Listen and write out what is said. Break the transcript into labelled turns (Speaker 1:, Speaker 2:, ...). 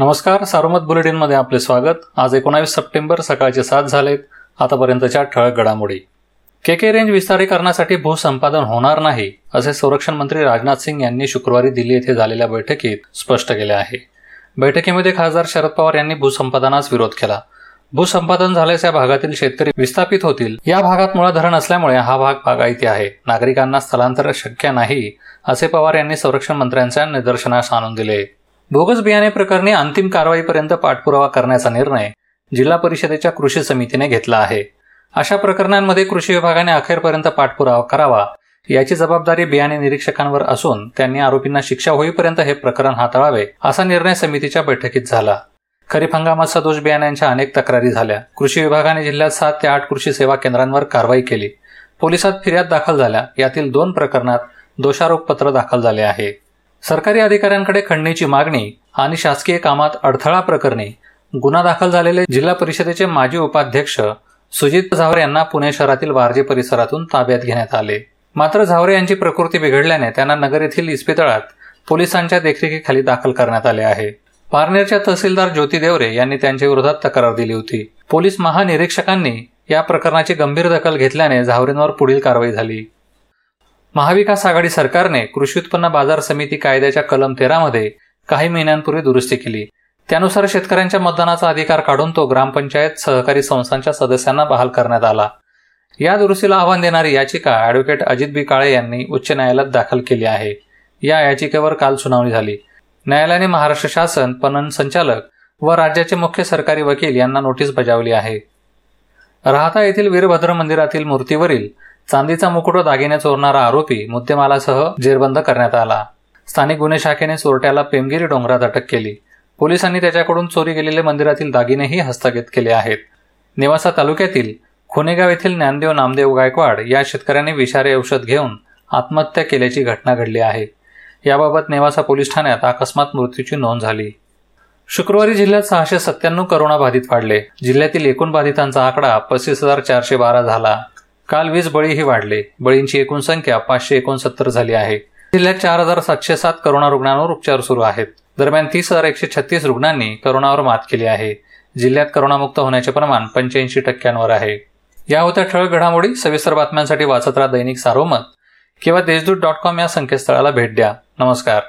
Speaker 1: नमस्कार सारोमत बुलेटिनमध्ये आपले स्वागत. आज एकोणावीस सप्टेंबर सकाळचे सात झालेत. आतापर्यंतच्या ठळक घडामोडी. के के रेंज विस्तारीकरणासाठी भूसंपादन होणार नाही असे संरक्षण मंत्री राजनाथ सिंग यांनी शुक्रवारी दिल्ली येथे झालेल्या बैठकीत स्पष्ट केले आहे. बैठकीमध्ये खासदार शरद पवार यांनी भूसंपादनास विरोध केला. भूसंपादन झाल्यास या भागातील शेतकरी विस्थापित होतील. या भागात मुळा धरण असल्यामुळे हा भाग बागायती आहे. नागरिकांना स्थलांतर शक्य नाही असे पवार यांनी संरक्षण मंत्र्यांच्या निदर्शनास आणून दिले. बोगस बियाणे प्रकरणी अंतिम कारवाईपर्यंत पाठपुरावा करण्याचा निर्णय जिल्हा परिषदेच्या कृषी समितीने घेतला आहे. अशा प्रकरणांमध्ये कृषी विभागाने अखेरपर्यंत पाठपुरावा करावा याची जबाबदारी बियाणे निरीक्षकांवर असून त्यांनी आरोपींना शिक्षा होईपर्यंत हे प्रकरण हाताळावे असा निर्णय समितीच्या बैठकीत झाला. खरीप हंगामात सदोष बियाण्यांच्या अनेक तक्रारी झाल्या. कृषी विभागाने जिल्ह्यात सात ते आठ कृषी सेवा केंद्रांवर कारवाई केली. पोलिसात फिर्याद दाखल झाल्या. यातील दोन प्रकरणात दोषारोपपत्र दाखल झाले आहे. सरकारी अधिकाऱ्यांकडे खंडणीची मागणी आणि शासकीय कामात अडथळा प्रकरणी गुन्हा दाखल झालेले जिल्हा परिषदेचे माजी उपाध्यक्ष सुजित झावरे यांना पुणे शहरातील वारजे परिसरातून ताब्यात घेण्यात आले. मात्र झावरे यांची प्रकृती बिघडल्याने त्यांना नगर येथील इस्पितळात पोलिसांच्या देखरेखीखाली दाखल करण्यात आले आहे. पारनेरच्या तहसीलदार ज्योती देवरे यांनी त्यांच्या विरोधात तक्रार दिली होती. पोलीस महानिरीक्षकांनी या प्रकरणाची गंभीर दखल घेतल्याने झावरेंवर पुढील कारवाई झाली. महाविकास आघाडी सरकारने कृषी उत्पन्न बाजार समिती कायद्याच्या कलम तेरामध्ये काही महिन्यांपूर्वी दुरुस्ती केली. त्यानुसार शेतकऱ्यांच्या मतदानाचा अधिकार काढून तो ग्रामपंचायत सहकारी संस्थांच्या सदस्यांना बहाल करण्यात आला. या दुरुस्तीला आव्हान देणारी याचिका अॅडव्होकेट अजित बी काळे यांनी उच्च न्यायालयात दाखल केली आहे. या याचिकेवर काल सुनावणी झाली. न्यायालयाने महाराष्ट्र शासन पणन संचालक व राज्याचे मुख्य सरकारी वकील यांना नोटीस बजावली आहे. राहता येथील वीरभद्र मंदिरातील मूर्तीवरील चांदीचा मुकुट दागिने चोरणारा आरोपी मुद्देमालासह जेरबंद करण्यात आला. स्थानिक गुन्हे शाखेने चोरट्याला पेमगिरी डोंगरात अटक केली. पोलिसांनी त्याच्याकडून चोरी गेलेले मंदिरातील दागिनेही हस्तगत केले आहेत. नेवासा तालुक्यातील खुनेगाव येथील ज्ञानदेव नामदेव गायकवाड या शेतकऱ्याने विषारी औषध घेऊन आत्महत्या केल्याची घटना घडली आहे. याबाबत नेवासा पोलीस ठाण्यात अकस्मात मृत्यूची नोंद झाली. शुक्रवारी जिल्ह्यात सहाशे सत्त्याण्णव करोना बाधित वाढले जिल्ह्यातील एकूण बाधितांचा आकडा पस्तीस हजार चारशे बारा झाला. काल वीज बळीही वाढले. बळींची एकूण संख्या पाचशे एकोणसत्तर झाली आहे. जिल्ह्यात चार हजार सातशे सात करोना रुग्णांवर उपचार सुरू आहेत. दरम्यान तीस हजार एकशे छत्तीस रुग्णांनी करोनावर मात केली आहे. जिल्ह्यात करोनामुक्त होण्याचे प्रमाण पंच्याऐंशी टक्क्यांवर आहे. या होत्या ठळक घडामोडी सविस्तर बातम्यांसाठी वाचत राहा दैनिक सारोमत किंवा देशदूत डॉट कॉम या संकेतस्थळाला भेट द्या. नमस्कार.